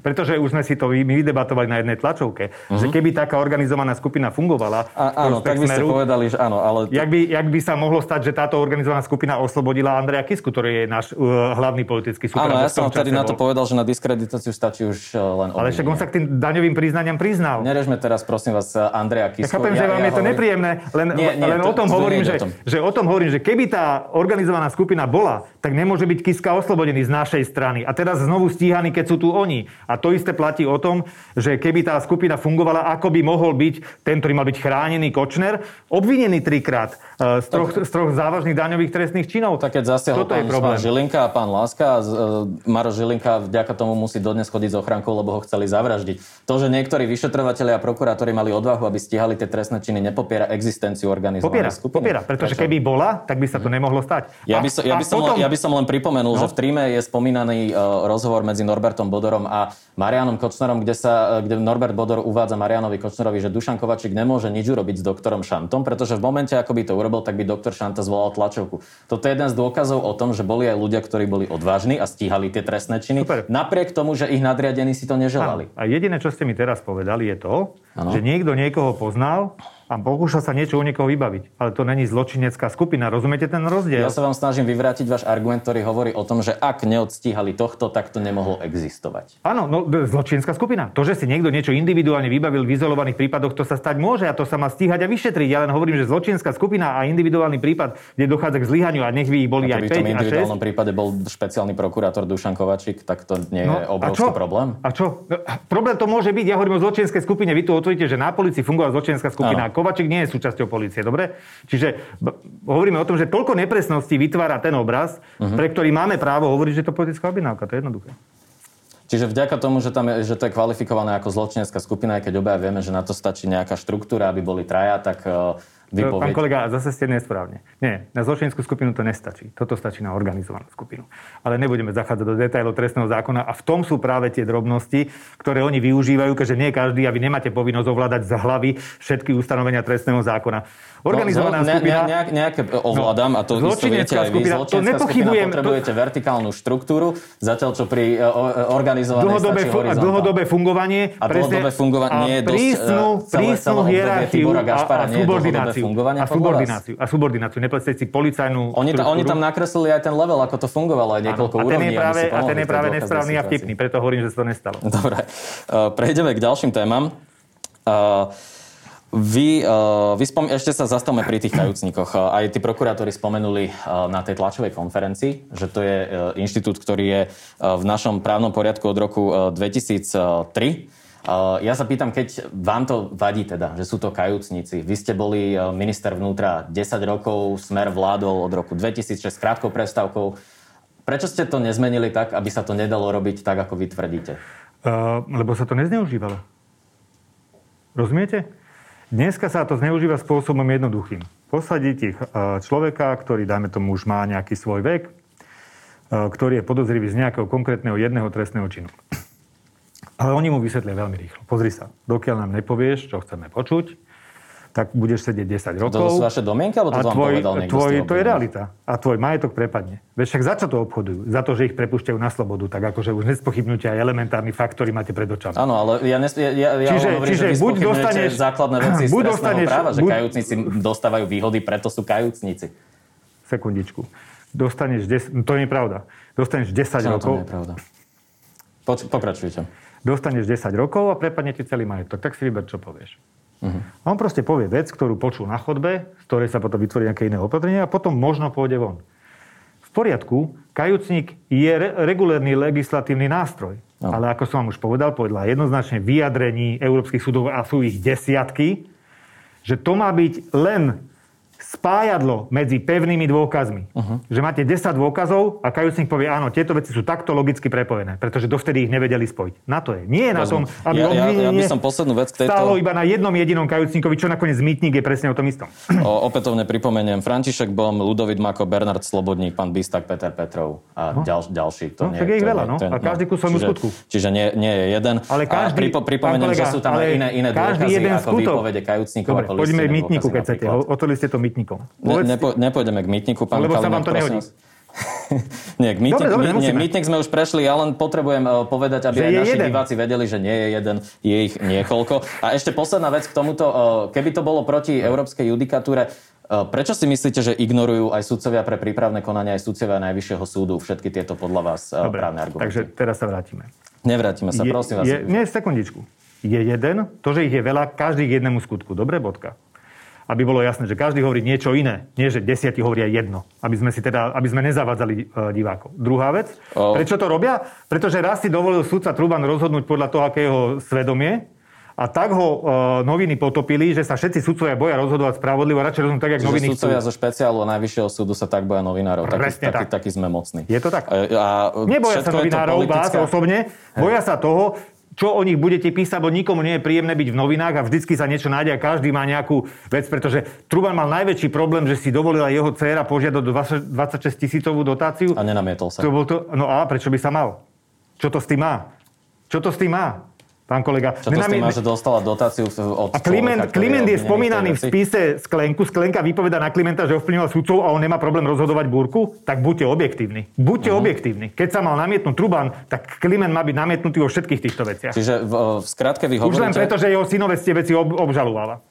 Pretože už sme si to my vydebatovali na jednej tlačovke, uh-huh. že mhm. keby taká organizovaná skupina fungovala... A, áno, tak by ste povedali, že áno, ale... To... Jak, by, jak by sa mohlo stať, že táto organizovaná skupina oslobodila Andreja Kisku, ktorý je náš uh, hlavný politický super. Áno, ja som vtedy na to povedal, že na diskreditáciu stačí už uh, len Ale však on sa k tým daňovým priznaniam priznal. Nerežme teraz, prosím vás, uh, Andreja Kisku. Ja chápem, ja, že vám ja je to hovorím... nepríjemné, len, nie, nie, len to, o tom hovorím, že, tom. že o tom hovorím, že keby tá organizovaná skupina bola, tak nemôže byť Kiska oslobodený z našej strany. A teraz znovu stíhaný, keď sú tu oni. A to isté platí o tom, že keby tá skupina fungovala, ako by mohol byť ten, ktorý mal byť chránený Kočner, obvinený trikrát e, z troch, z troch závažných daňových trestných činov. Tak keď zasiahol pán, pán Žilinka a pán Láska, uh, Maro Žilinka vďaka tomu musí dodnes chodiť s ochrankou, lebo ho chceli zavraždiť. To, že niektorí vyšetrovateľi a prokurátori mali odvahu, aby stíhali tie trestné činy, nepopiera existenciu organizovanej popiera, skupiny. Popiera, pretože Prečo? keby bola, tak by sa to nemohlo stať. Ja by, so, ja by, som, potom... len, ja by som len pripomenul, no. že v Tríme je spomínaný uh, rozhovor medzi Norbertom Bodorom a Marianom Kočnerom kde, sa, kde Norbert Bodor uvádza Marianovi Kočnerovi, že Dušan Kovačík nemôže nič urobiť s doktorom Šantom, pretože v momente, ako by to urobil, tak by doktor Šanta zvolal tlačovku. Toto je jeden z dôkazov o tom, že boli aj ľudia, ktorí boli odvážni a stíhali tie trestné činy, Super. napriek tomu, že ich nadriadení si to neželali. A, a jediné, čo ste mi teraz povedali, je to, ano. že niekto niekoho poznal a pokúša sa niečo u niekoho vybaviť. Ale to není zločinecká skupina. Rozumiete ten rozdiel? Ja sa vám snažím vyvrátiť váš argument, ktorý hovorí o tom, že ak neodstíhali tohto, tak to nemohlo existovať. Áno, no zločinecká skupina. To, že si niekto niečo individuálne vybavil v izolovaných prípadoch, to sa stať môže a to sa má stíhať a vyšetriť. Ja len hovorím, že zločinecká skupina a individuálny prípad, kde dochádza k zlyhaniu a nech by ich boli a aj 5 v tom individuálnom prípade bol špeciálny prokurátor Dušan Kovačík, tak to nie je no, obrovský a problém. A čo? No, problém to môže byť. Ja hovorím o zločinskej skupine. Vy tu otvoriete, že na policii fungovala zločinecká skupina. Kovačík nie je súčasť súčasťou policie, dobre? Čiže hovoríme o tom, že toľko nepresností vytvára ten obraz, uh-huh. pre ktorý máme právo hovoriť, že to je politická objednávka. To je jednoduché. Čiže vďaka tomu, že, tam je, že to je kvalifikované ako zločinecká skupina, aj keď obaja vieme, že na to stačí nejaká štruktúra, aby boli traja, tak uh, vypoveď. Pán kolega, zase ste nesprávne. Nie, na zločinskú skupinu to nestačí. Toto stačí na organizovanú skupinu. Ale nebudeme zachádzať do detailov trestného zákona a v tom sú práve tie drobnosti, ktoré oni využívajú, keďže nie každý a vy nemáte povinnosť ovládať z hlavy všetky ustanovenia trestného zákona. Organizovaná no, skupina... Ne, ne, nejaké ovládam no, a to isto viete aj vy. To nepochybujem. potrebujete to... vertikálnu štruktúru, zatiaľ čo pri uh, organizovanej dlhodobé, fu- dlhodobé fungovanie. A dlhodobé fungovanie je dosť... Prísnu, prísnu hierarchiu a, a, subordináciu. A subordináciu. A subordináciu. Nepredstavte si policajnú oni, ta, oni tam nakreslili aj ten level, ako to fungovalo, aj niekoľko a úrovní. Práve, a ten je práve nesprávny a vtipný, preto hovorím, že sa to nestalo. Dobre, uh, prejdeme k ďalším témam. Uh, vy, uh, vy spom- ešte sa zastavme pri tých kajúcnikoch. Uh, aj tí prokurátori spomenuli uh, na tej tlačovej konferencii, že to je inštitút, ktorý je v našom právnom poriadku od roku 2003. Ja sa pýtam, keď vám to vadí teda, že sú to kajúcnici. Vy ste boli minister vnútra 10 rokov, smer vládol od roku 2006 s krátkou prestávkou. Prečo ste to nezmenili tak, aby sa to nedalo robiť tak, ako vy tvrdíte? Uh, lebo sa to nezneužívalo. Rozumiete? Dneska sa to zneužíva spôsobom jednoduchým. Posadiť ich človeka, ktorý, dajme tomu, už má nejaký svoj vek, ktorý je podozrivý z nejakého konkrétneho jedného trestného činu. Ale oni mu vysvetlia veľmi rýchlo. Pozri sa, dokiaľ nám nepovieš, čo chceme počuť, tak budeš sedieť 10 rokov. To sú vaše domienky, alebo to vám tvoj, povedal niekto tvoj, To je realita. A tvoj majetok prepadne. Veď však za čo to obchodujú? Za to, že ich prepúšťajú na slobodu. Tak akože už nespochybnúte aj elementárny fakt, ktorý máte pred očami. Áno, ale ja, nes, ja, ja, čiže, hovorím, čiže že buď dostaneš, základné veci buď dostaneš, práva, že buď, kajúcnici dostávajú výhody, preto sú kajúcnici. Sekundičku. Dostaneš 10, to nie je pravda. Dostaneš 10 Čo rokov. To nie je pravda. Poč, pokračujte. Dostaneš 10 rokov a prepadne ti celý majetok. Tak si vyber, čo povieš. Uh-huh. A on proste povie vec, ktorú počul na chodbe, z ktorej sa potom vytvorí nejaké iné opatrenie a potom možno pôjde von. V poriadku, kajúcnik je re- regulérny legislatívny nástroj. No. Ale ako som vám už povedal, podľa jednoznačne vyjadrení európskych súdov a sú ich desiatky, že to má byť len spájadlo medzi pevnými dôkazmi. Uh-huh. Že máte 10 dôkazov a kajúcnik povie, áno, tieto veci sú takto logicky prepojené, pretože dovtedy ich nevedeli spojiť. Na to je. Nie je na tom, aby ja, ja, ja by som poslednú vec k tejto... stálo iba na jednom jedinom kajúcnikovi, čo nakoniec mýtnik je presne o tom istom. O, opätovne pripomeniem, František Bom, Ludovit Mako, Bernard Slobodník, pán Bistak, Peter Petrov a no. ďal, ďalší. To no, nie, tak je ich veľa, no. a každý kus svojmu skutku. Čiže nie, nie je jeden. Ale každý, a pripo, pripomeniem, kolega, že sú tam aj iné, iné dôkazy, ako výpovede kajúcnikov. Dobre, poďme mýtniku, keď chcete. Otvorili ste to mýtnikom nepo, nepôjdeme k mýtniku, pán Lebo Kalinek, sa vám to nehodí. nie, k mýtnik, dobre, dobre, nie, mýtnik sme už prešli, ja len potrebujem uh, povedať, aby že aj naši jeden. diváci vedeli, že nie je jeden, je ich niekoľko. A ešte posledná vec k tomuto, uh, keby to bolo proti európskej judikatúre, uh, prečo si myslíte, že ignorujú aj sudcovia pre prípravné konania, aj sudcovia Najvyššieho súdu všetky tieto podľa vás dobre, právne argumenty? Takže teraz sa vrátime. Nevrátime sa, je, prosím vás. Je, nie, sekundičku. Je jeden, to, že ich je veľa, každý k jednému skutku. Dobre, bodka aby bolo jasné, že každý hovorí niečo iné, nie že desiatí hovoria jedno, aby sme, si teda, aby sme nezavádzali e, divákov. Druhá vec, oh. prečo to robia? Pretože raz si dovolil sudca Truban rozhodnúť podľa toho, akého svedomie, a tak ho uh, noviny potopili, že sa všetci sudcovia boja rozhodovať spravodlivo, radšej rozhodnúť tak, ako noviny sudcovia zo špeciálu Najvyššieho súdu sa tak boja novinárov. Taký, tak. Taký, taký sme mocní. Je to tak? A, a Neboja sa novinárov, politická... vás osobne, boja sa toho, čo o nich budete písať, bo nikomu nie je príjemné byť v novinách a vždycky sa niečo nájde a každý má nejakú vec, pretože Truban mal najväčší problém, že si dovolila jeho dcéra požiadať do 26 tisícovú dotáciu. A nenamietol sa. To bol to, no a prečo by sa mal? Čo to s tým má? Čo to s tým má? Pán kolega. Čo to Nenami... že dostala dotáciu od A Kliment, Kliment je spomínaný v spise Sklenku. Sklenka vypoveda na Klimenta, že ovplyvnil sudcov a on nemá problém rozhodovať búrku. Tak buďte objektívni. Buďte uh-huh. objektívni. Keď sa mal namietnúť Truban, tak Kliment má byť namietnutý vo všetkých týchto veciach. Čiže v, v skratke vy hovoríte... Už len preto, že jeho synovec tie veci ob, obžalovala.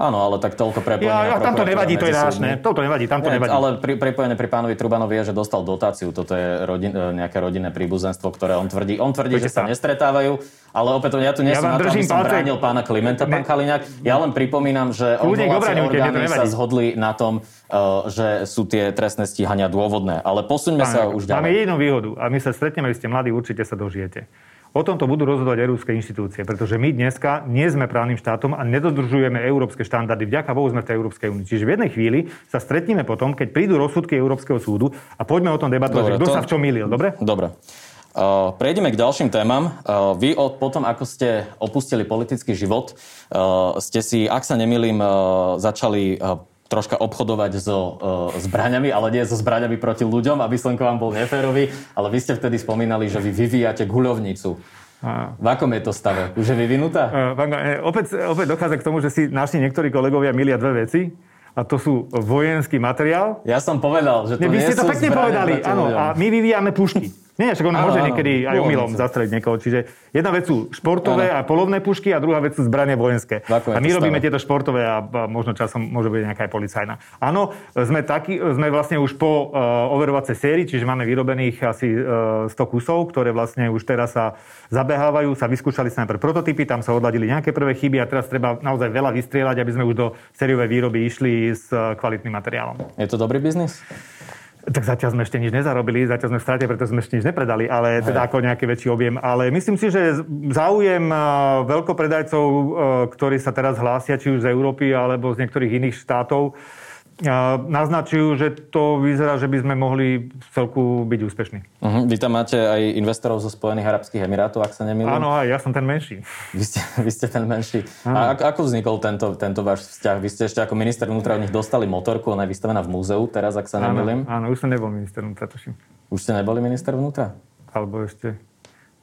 Áno, ale tak toľko prepojenie. Ja, ja tam to nevadí, to je nášne. Toto nevadí, tam to nevadí. Ale pri, prepojené pri pánovi Trubanovi je, že dostal dotáciu. Toto je rodin, e, nejaké rodinné príbuzenstvo, ktoré on tvrdí. On tvrdí, Poďte že sa nestretávajú, ale opäť ja tu nie ja som na to, aby som bránil pána Klimenta, pán Kaliňák. Ja len pripomínam, že odvolacie orgány sa zhodli na tom, e, že sú tie trestné stíhania dôvodné. Ale posuňme sa už ďalej. Máme jednu výhodu a my sa stretneme, vy ste mladí, určite sa dožijete. O tomto budú rozhodovať európske inštitúcie, pretože my dneska nie sme právnym štátom a nedodržujeme európske štandardy. Vďaka Bohu sme v tej Európskej únii. Čiže v jednej chvíli sa stretneme potom, keď prídu rozsudky Európskeho súdu a poďme o tom debatovať, kto to... sa v čom milil. Dobre? Dobre. Uh, prejdeme k ďalším témam. Uh, vy od, potom, ako ste opustili politický život, uh, ste si, ak sa nemýlim, začali troška obchodovať so uh, zbraňami, ale nie so zbraňami proti ľuďom, aby som k vám bol neférový, ale vy ste vtedy spomínali, že vy vyvíjate guľovnicu. A... V akom je to stave? Už je vyvinutá? Uh, opäť, opäť dochádza k tomu, že si našli niektorí kolegovia milia dve veci a to sú vojenský materiál. Ja som povedal, že to nie, nie ste to pekne povedali, áno. A my vyvíjame pušky. Nie, však on áno, môže áno, niekedy aj omylom zastreliť niekoho. Čiže jedna vec sú športové áno. a polovné pušky a druhá vec sú zbranie vojenské. A my robíme tieto športové a, a možno časom môže byť nejaká aj policajná. Áno, sme, taký, sme vlastne už po uh, overovacej sérii, čiže máme vyrobených asi uh, 100 kusov, ktoré vlastne už teraz sa zabehávajú, sa vyskúšali sa najprv prototypy, tam sa odladili nejaké prvé chyby a teraz treba naozaj veľa vystrieľať, aby sme už do sériovej výroby išli s uh, kvalitným materiálom. Je to dobrý biznis? Tak zatiaľ sme ešte nič nezarobili, zatiaľ sme v strate, preto sme ešte nič nepredali, ale teda ako nejaký väčší objem. Ale myslím si, že záujem veľkopredajcov, ktorí sa teraz hlásia, či už z Európy alebo z niektorých iných štátov, naznačujú, že to vyzerá, že by sme mohli v celku byť úspešní. Uh-huh. Vy tam máte aj investorov zo Spojených Arabských Emirátov, ak sa nemýlim? Áno, aj ja som ten menší. Vy ste, vy ste ten menší. Uh-huh. A ako, ako vznikol tento, tento váš vzťah? Vy ste ešte ako minister vnútra od nich dostali motorku, ona je vystavená v múzeu teraz, ak sa nemýlim? Áno, áno, už som nebol minister vnútra, tuším. Už ste neboli minister vnútra? Alebo ešte...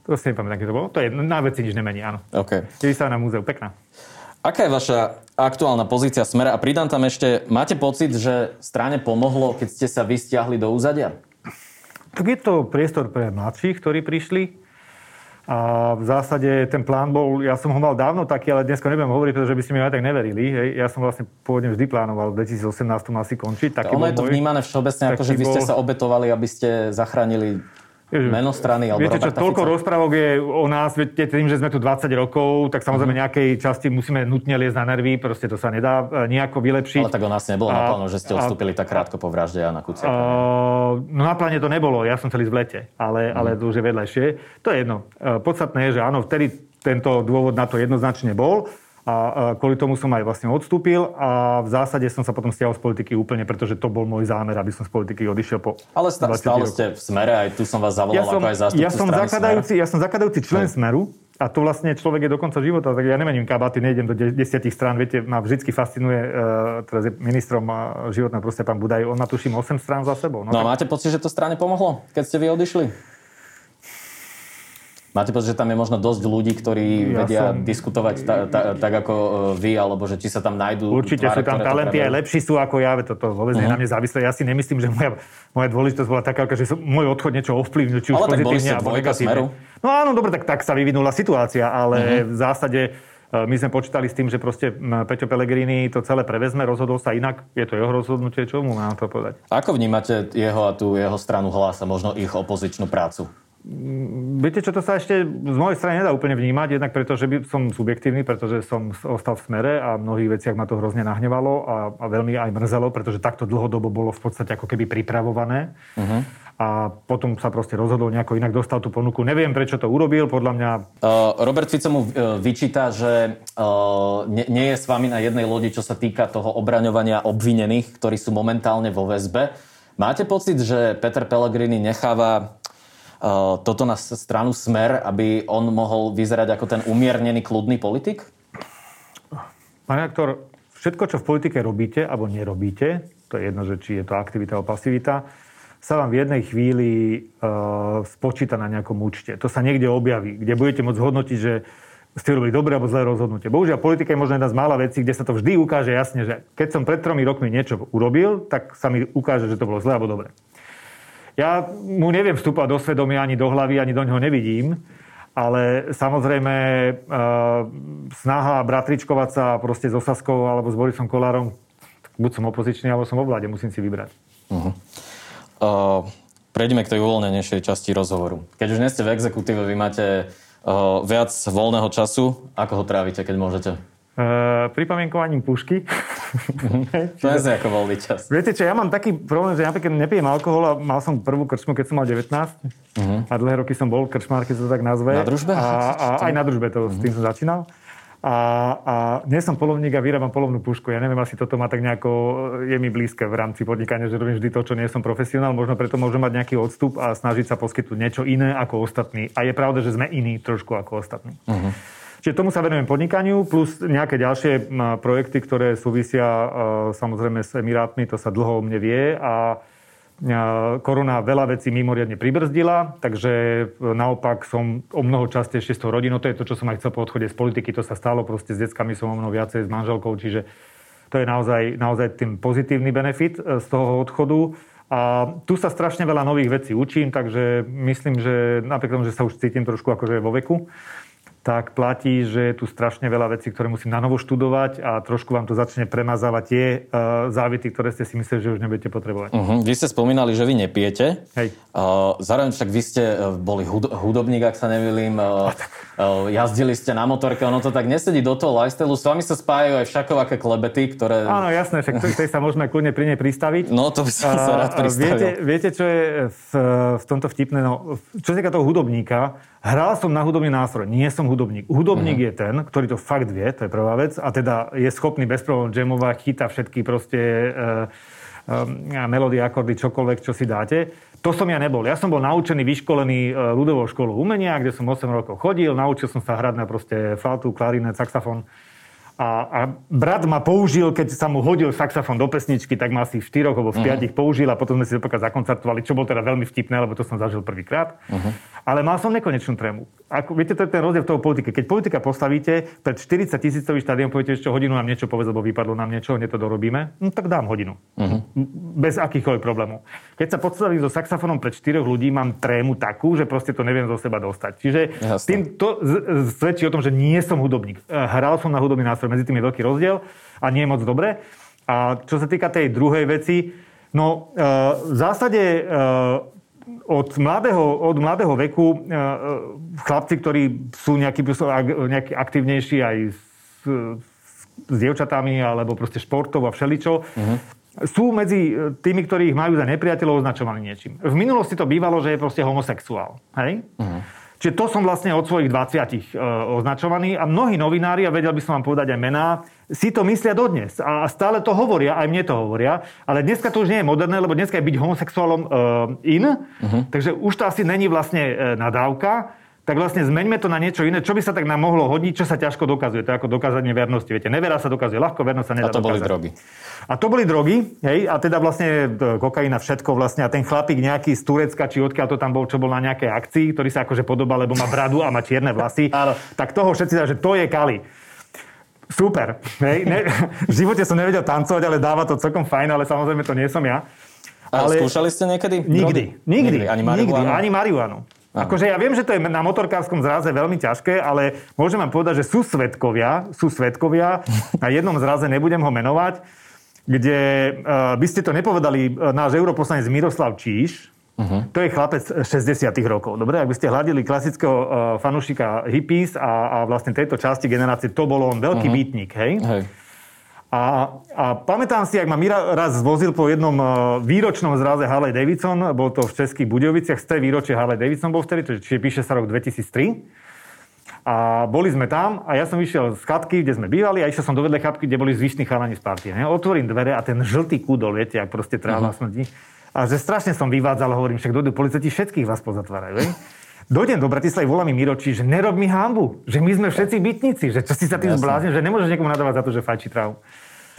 To si nepamätám, to bolo. To je, na veci nič nemení, áno. Okay. Je vystavená v múzeu, pekná. Aká je vaša aktuálna pozícia Smera? A pridám tam ešte, máte pocit, že strane pomohlo, keď ste sa vystiahli do úzadia? Tak je to priestor pre mladších, ktorí prišli. A v zásade ten plán bol, ja som ho mal dávno taký, ale dneska nebudem hovoriť, pretože by ste mi aj tak neverili. Hej. Ja som vlastne pôvodne vždy plánoval v 2018 asi končiť. Taký ono je to môj, vnímané všeobecne, ako že vy ste bol... sa obetovali, aby ste zachránili Meno strany alebo Viete čo, toľko Fica? rozprávok je o nás, viete, tým, že sme tu 20 rokov, tak samozrejme mm-hmm. nejakej časti musíme nutne liesť na nervy, proste to sa nedá e, nejako vylepšiť. Ale tak o nás nebolo a, na plánu, že ste odstúpili tak krátko po vražde Jana Kuciaka. no na pláne to nebolo, ja som celý v lete, ale, mm. ale to už je vedľajšie. To je jedno. E, podstatné je, že áno, vtedy tento dôvod na to jednoznačne bol a kvôli tomu som aj vlastne odstúpil a v zásade som sa potom stiahol z politiky úplne, pretože to bol môj zámer, aby som z politiky odišiel po Ale stále ste v smere, aj tu som vás zavolal ja som, ako aj zástupcu ja som zakladajúci, Ja som zakladajúci člen Smeru a to vlastne človek je do konca života, tak ja nemením kabaty, nejdem do desiatich strán. Viete, ma vždy fascinuje, uh, teraz je ministrom životného prostredia pán Budaj, on má tuším 8 strán za sebou. No, no tak... máte pocit, že to strane pomohlo, keď ste vy odišli? Máte pocit, že tam je možno dosť ľudí, ktorí ja vedia som... diskutovať ta, ta, tak ako e, vy, alebo že či sa tam nájdú Určite tváre, sú tam talenty, aj lepší sú ako ja, to, to vôbec uh-huh. na mne závislé. Ja si nemyslím, že moja, moja dôležitosť bola taká, že som, môj odchod niečo ovplyvnil, či už ale pozitívne alebo negatívne. No áno, dobre, tak, tak sa vyvinula situácia, ale uh-huh. v zásade e, my sme počítali s tým, že proste Peťo Pellegrini to celé prevezme, rozhodol sa inak, je to jeho rozhodnutie, čo mu mám to povedať. Ako vnímate jeho a tú jeho stranu hlasa, možno ich opozičnú prácu? Viete čo, to sa ešte z mojej strany nedá úplne vnímať, jednak preto, že by som subjektívny, pretože som ostal v smere a v mnohých veciach ma to hrozne nahnevalo a, a veľmi aj mrzelo, pretože takto dlhodobo bolo v podstate ako keby pripravované. Uh-huh. A potom sa proste rozhodol nejako inak, dostal tú ponuku. Neviem, prečo to urobil, podľa mňa... Uh, Robert Fico mu uh, vyčíta, že uh, nie, nie je s vami na jednej lodi, čo sa týka toho obraňovania obvinených, ktorí sú momentálne vo väzbe. Máte pocit, že Peter Pellegrini necháva toto na stranu Smer, aby on mohol vyzerať ako ten umiernený, kľudný politik? Pán aktor, všetko, čo v politike robíte alebo nerobíte, to je jedno, že či je to aktivita alebo pasivita, sa vám v jednej chvíli uh, spočíta na nejakom účte. To sa niekde objaví, kde budete môcť hodnotiť, že ste robili dobré alebo zlé rozhodnutie. Bohužiaľ, politika je možno jedna z mála vecí, kde sa to vždy ukáže jasne, že keď som pred tromi rokmi niečo urobil, tak sa mi ukáže, že to bolo zlé alebo dobre. Ja mu neviem vstúpať do svedomia, ani do hlavy, ani do ňoho nevidím, ale samozrejme e, snaha bratričkovať sa proste so Saskou alebo s Borisom Kolárom, buď som opozičný, alebo som vo vláde, musím si vybrať. Uh-huh. Uh, prejdeme k tej uvoľnenejšej časti rozhovoru. Keď už nie ste v exekutíve, vy máte uh, viac voľného času. Ako ho trávite, keď môžete? Uh, pripomienkovaním pušky. to je ako voľný čas. Viete čo, ja mám taký problém, že napríklad nepijem alkohol a mal som prvú krčmu, keď som mal 19. Uh-huh. Mhm. A dlhé roky som bol krčmár, keď sa to tak nazve. Na družbe? A, a aj na družbe, to, uh-huh. s tým som začínal. A, a nie som polovník a vyrábam polovnú pušku. Ja neviem, asi toto má tak nejako, je mi blízke v rámci podnikania, že robím vždy to, čo nie som profesionál. Možno preto môžem mať nejaký odstup a snažiť sa poskytnúť niečo iné ako ostatní. A je pravda, že sme iní trošku ako ostatní. Uh-huh. Čiže tomu sa venujem podnikaniu, plus nejaké ďalšie projekty, ktoré súvisia samozrejme s Emirátmi, to sa dlho o mne vie. A korona veľa vecí mimoriadne pribrzdila, takže naopak som o mnoho častejšie s tou rodinou, to je to, čo som aj chcel po odchode z politiky, to sa stalo, proste s deckami som o mnoho viacej s manželkou, čiže to je naozaj, naozaj tým pozitívny benefit e, z toho odchodu. A tu sa strašne veľa nových vecí učím, takže myslím, že napriek tomu, že sa už cítim trošku akože vo veku, tak platí, že je tu strašne veľa vecí, ktoré musím na novo študovať a trošku vám to začne premazávať tie uh, závity, ktoré ste si mysleli, že už nebudete potrebovať. Uh-huh. Vy ste spomínali, že vy nepijete. Hej. Uh, zároveň však vy ste uh, boli hud- hudobník, ak sa nemýlim. Uh, uh, jazdili ste na motorke, ono to tak nesedí do toho lifestyle. S vami sa spájajú aj všakovaké klebety, ktoré... Áno, jasné, však tej sa môžeme kľudne pri nej pristaviť. No, to by som sa rád pristavil. Viete, viete, čo je v, v tomto vtipné? No, čo sa týka toho hudobníka, Hral som na hudobný nástroj, nie som hudobník. Hudobník uh-huh. je ten, ktorý to fakt vie, to je prvá vec, a teda je schopný bez problémov jamovať, chytá všetky proste uh, uh, melódie, akordy, čokoľvek, čo si dáte. To som ja nebol. Ja som bol naučený, vyškolený uh, ľudovou školu umenia, kde som 8 rokov chodil, naučil som sa hrať na proste flautu, klarinet, saxofón. A, a brat ma použil, keď sa mu hodil saxofón do pesničky, tak ma asi v štyroch alebo v mhm. piatich uh-huh. použil a potom sme si napríklad zakoncertovali, čo bol teda veľmi vtipné, lebo to som zažil prvýkrát. Uh-huh. Ale mal som nekonečnú trému. Ako, viete, to je ten rozdiel v toho politike. Keď politika postavíte pred 40 tisícový štadión, poviete ešte hodinu nám niečo povedz, lebo vypadlo nám niečo, hneď to dorobíme, no tak dám hodinu. Uh-huh. Bez akýchkoľvek problémov. Keď sa postavím so saxofónom pred štyroch ľudí, mám trému takú, že proste to neviem zo seba dostať. Čiže Jasne. tým to svedčí o tom, že nie som hudobník. E, hral som na hudobný nástroj, medzi tým je veľký rozdiel a nie je moc dobre. A čo sa týka tej druhej veci, no e, v zásade e, od mladého, od mladého veku chlapci, ktorí sú nejaký, nejaký aktivnejší aj s, s dievčatami alebo proste športov a všeličo, uh-huh sú medzi tými, ktorí ich majú za nepriateľov označovaní niečím. V minulosti to bývalo, že je proste homosexuál. Hej? Uh-huh. Čiže to som vlastne od svojich 20 e, označovaný a mnohí novinári, a vedel by som vám povedať aj mená, si to myslia dodnes. A stále to hovoria, aj mne to hovoria. Ale dneska to už nie je moderné, lebo dneska je byť homosexuálom uh, in. Uh-huh. Takže už to asi není vlastne uh, nadávka tak vlastne zmeňme to na niečo iné, čo by sa tak nám mohlo hodniť, čo sa ťažko dokazuje. To je ako dokázanie vernosti. Viete, nevera sa dokazuje ľahko, vernosť sa nedá A to dokázať. boli drogy. A to boli drogy, hej, a teda vlastne e, kokaina, všetko vlastne. A ten chlapík nejaký z Turecka, či odkiaľ to tam bol, čo bol na nejakej akcii, ktorý sa akože podobá, lebo má bradu a má čierne vlasy. tak toho všetci dá, že to je Kali. Super. Hej. Ne, v živote som nevedel tancovať, ale dáva to celkom fajn, ale samozrejme to nie som ja. Ale, ale skúšali ste niekedy? Nikdy. Nikdy. Nikdy. Ani marihuanu? Nikdy. Ani marihuanu. Akože ja viem, že to je na motorkárskom zraze veľmi ťažké, ale môžem vám povedať, že sú svetkovia, sú svetkovia, na jednom zraze nebudem ho menovať, kde uh, by ste to nepovedali, uh, náš europoslanec Miroslav Číš, Uh-huh. To je chlapec 60 rokov. Dobre, ak by ste hľadili klasického uh, fanúšika hippies a, a vlastne tejto časti generácie, to bol on veľký uh-huh. býtnik, hej? hej. A, a pamätám si, ak ma Mira raz zvozil po jednom e, výročnom zraze Harley Davidson, bol to v Českých Budoviciach, z tej výročie Harley Davidson bol vtedy, čiže píše sa rok 2003. A boli sme tam a ja som vyšiel z chatky, kde sme bývali a išiel som do vedle chatky, kde boli zvyšní chalani z partie. Ne? Otvorím dvere a ten žltý kúdol, viete, ak proste tráva uh-huh. smrdí. A že strašne som vyvádzal, hovorím, však dojdu policajti, všetkých vás pozatvárajú. Dojdem do Bratislavy, volá mi Miroči, že nerob mi hambu, že my sme všetci bytníci, že čo si sa tým zbláznil, že nemôžeš niekomu nadávať za to, že fajči trávu.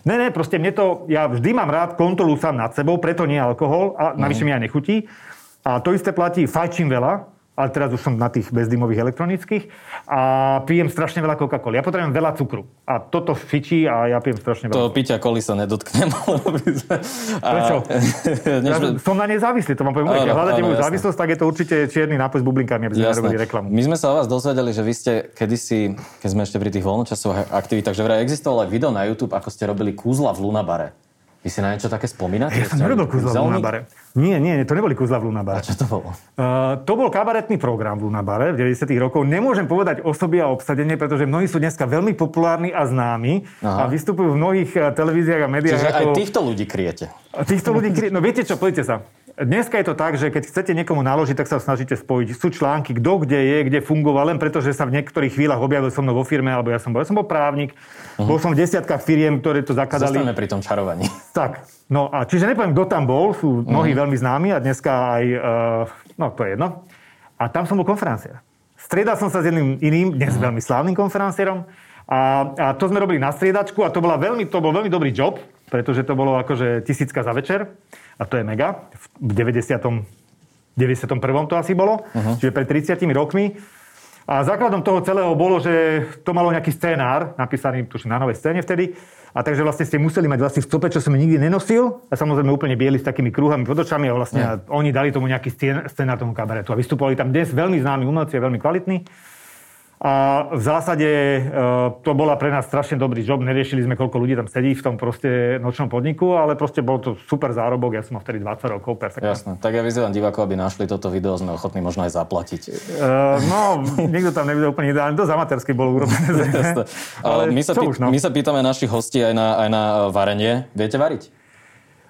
Ne, ne, proste mne to, ja vždy mám rád kontrolu sám nad sebou, preto nie alkohol a navyše mm. mi aj nechutí. A to isté platí, fajčím veľa, ale teraz už som na tých bezdymových elektronických a pijem strašne veľa Coca-Coly. Ja potrebujem veľa cukru. A toto fičí a ja pijem strašne veľa. To piťa koli sa nedotknem. Prečo? ja som na nej závislý, to vám poviem. Keď hľadáte moju závislosť, tak je to určite čierny nápoj s bublinkami, aby sme nerobili reklamu. My sme sa o vás dozvedeli, že vy ste kedysi, keď sme ešte pri tých voľnočasových aktivitách, že vraj existovalo aj video na YouTube, ako ste robili kúzla v Lunabare. Vy si na niečo také spomínate? Ja som nerobil kúzla v Lunabare. Nie, nie, to neboli kúzla v Lunabare. A čo to bolo? Uh, to bol kabaretný program v Lunabare v 90 rokov. Nemôžem povedať osoby a obsadenie, pretože mnohí sú dneska veľmi populárni a známi Aha. a vystupujú v mnohých eh, televíziách a médiách. Čiže ako... aj týchto ľudí kriete. Týchto ľudí kriete. No viete čo, poďte sa. Dneska je to tak, že keď chcete niekomu naložiť, tak sa snažíte spojiť. Sú články, kto kde je, kde fungoval, len preto, že sa v niektorých chvíľach objavil som mnou vo firme, alebo ja som bol, ja som bol právnik, uh-huh. bol som v desiatkách firiem, ktoré to zakladali. Zostaneme pri tom čarovaní. Tak, no a čiže nepoviem, kto tam bol, sú mnohí uh-huh. veľmi známi a dneska aj, uh, no to je jedno. A tam som bol konferenciér. Striedal som sa s jedným iným, dnes uh-huh. veľmi slávnym konferencierom. A, a to sme robili na striedačku a to, bola veľmi, to bol veľmi dobrý job, pretože to bolo akože tisícka za večer a to je mega. V 90. 91. to asi bolo, uh-huh. čiže pred 30 rokmi. A základom toho celého bolo, že to malo nejaký scénár, napísaný tuším na novej scéne vtedy. A takže vlastne ste museli mať vlastne v stope, čo som nikdy nenosil. A samozrejme úplne bieli s takými krúhami pod očami a vlastne uh-huh. oni dali tomu nejaký scénár tomu kabaretu. A vystupovali tam dnes veľmi známi umelci veľmi kvalitní. A v zásade e, to bola pre nás strašne dobrý job. Neriešili sme, koľko ľudí tam sedí v tom proste nočnom podniku, ale proste bol to super zárobok. Ja som mal vtedy 20 rokov, perfektne. Jasné. Tak ja vyzývam divákov, aby našli toto video, sme ochotní možno aj zaplatiť. Uh, no, nikto tam nevidel úplne ideálne. Dosť amatérsky bol urobené. ale my sa, pý, už, no. my sa pýtame našich hostí aj na, aj na varenie. Viete variť?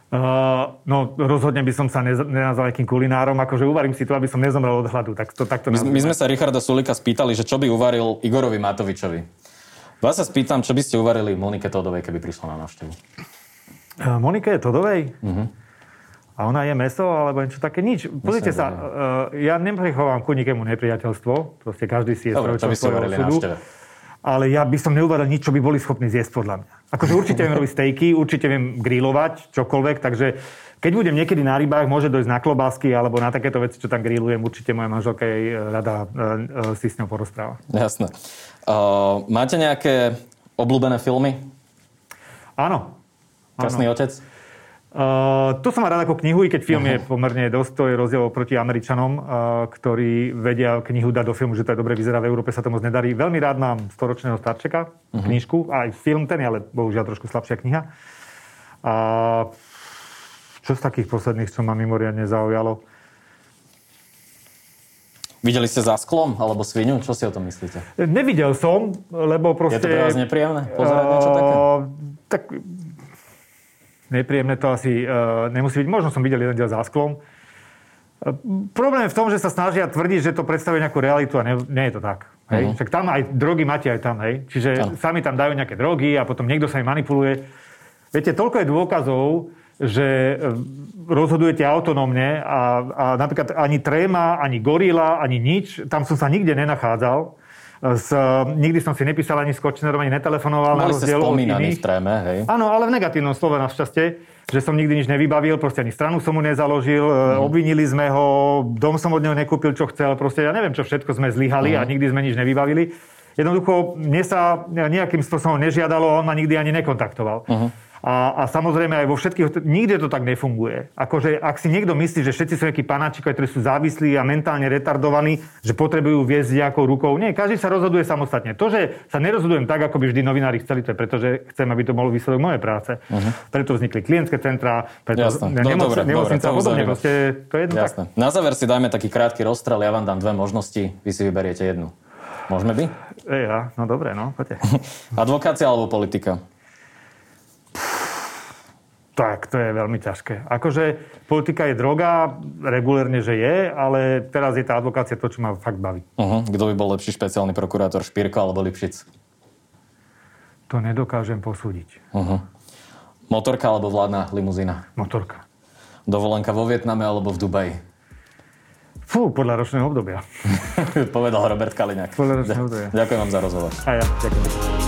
Uh, no rozhodne by som sa nenazval nejakým kulinárom, akože uvarím si to, aby som nezomrel od hladu. Tak to, takto my, my sme sa Richarda Sulika spýtali, že čo by uvaril Igorovi Matovičovi. Vás sa spýtam, čo by ste uvarili Monike Todovej, keby prišla na návštevu? Uh, Monike Todovej? Uh-huh. A ona je meso, alebo niečo také? Nič. Pozrite sa, uh, ja neprechovám ku nikému nepriateľstvo. Proste každý si je Dobre, čo by ste uvarili na návšteve? Ale ja by som neuvedal nič, čo by boli schopní zjesť podľa mňa. Akože určite viem robiť stejky, určite viem grilovať, čokoľvek, takže keď budem niekedy na rybách, môže dojsť na klobásky alebo na takéto veci, čo tam grillujem, určite moja manželka jej rada uh, si s ňou porozpráva. Jasné. Uh, máte nejaké obľúbené filmy? Áno. Krasný otec? Uh, to som má rád ako knihu, i keď film uh-huh. je pomerne dosť, to je rozdiel proti Američanom, uh, ktorí vedia knihu dať do filmu, že to je dobre vyzerá, v Európe sa to moc nedarí. Veľmi rád mám storočného starčeka, uh-huh. knižku, aj film ten, ale bohužiaľ trošku slabšia kniha. A čo z takých posledných, čo ma mimoriadne zaujalo? Videli ste za sklom alebo svinu? Čo si o tom myslíte? Nevidel som, lebo proste... Je to pre vás nepríjemné pozerať uh, niečo také? Tak nepríjemné to asi uh, nemusí byť. Možno som videl jeden diel za sklom. Uh, problém je v tom, že sa snažia tvrdiť, že to predstavuje nejakú realitu a ne, nie je to tak. Hej? Uh-huh. Však tam aj drogy máte aj tam. Hej? Čiže uh-huh. sami tam dajú nejaké drogy a potom niekto sa im manipuluje. Viete, toľko je dôkazov, že rozhodujete autonómne a, a napríklad ani tréma, ani gorila, ani nič, tam som sa nikde nenachádzal s, nikdy som si nepísal ani s Kočnerom, ani netelefonoval Mali na rozdiel iných. v tréme, hej? Áno, ale v negatívnom slove našťastie, že som nikdy nič nevybavil, proste ani stranu som mu nezaložil, mm. obvinili sme ho, dom som od neho nekúpil, čo chcel, proste ja neviem, čo všetko sme zlyhali mm. a mhm. nikdy sme nič nevybavili. Jednoducho, mne sa nejakým spôsobom nežiadalo, on ma nikdy ani nekontaktoval. Mm. A, a samozrejme aj vo všetkých, nikde to tak nefunguje. Akože ak si niekto myslí, že všetci sú nejakí panáčikovia, ktorí sú závislí a mentálne retardovaní, že potrebujú viesť nejakou rukou. Nie, každý sa rozhoduje samostatne. To, že sa nerozhodujem tak, ako by vždy novinári chceli, to je preto, že chcem, aby to bolo výsledok mojej práce. Uh-huh. Preto vznikli klientské centrá, preto nemoc, dobre, nemocnica a podobne. Proste, to je jedno Jasné. tak. Na záver si dajme taký krátky rozstrel, ja vám dám dve možnosti, vy si vyberiete jednu. Môžeme by? E, ja, no dobre, no, poďte. Advokácia alebo politika? Tak, to je veľmi ťažké. Akože politika je droga, regulérne, že je, ale teraz je tá advokácia to, čo ma fakt baví. Uh-huh. Kto by bol lepší špeciálny prokurátor, Špírko alebo Lipšic? To nedokážem posúdiť. Uh-huh. Motorka alebo vládna limuzína? Motorka. Dovolenka vo Vietname alebo v Dubaji? Fú, podľa ročného obdobia. Povedal Robert Kaliňák. Podľa ročného obdobia. Ďakujem vám za rozhovor. A ja, ďakujem.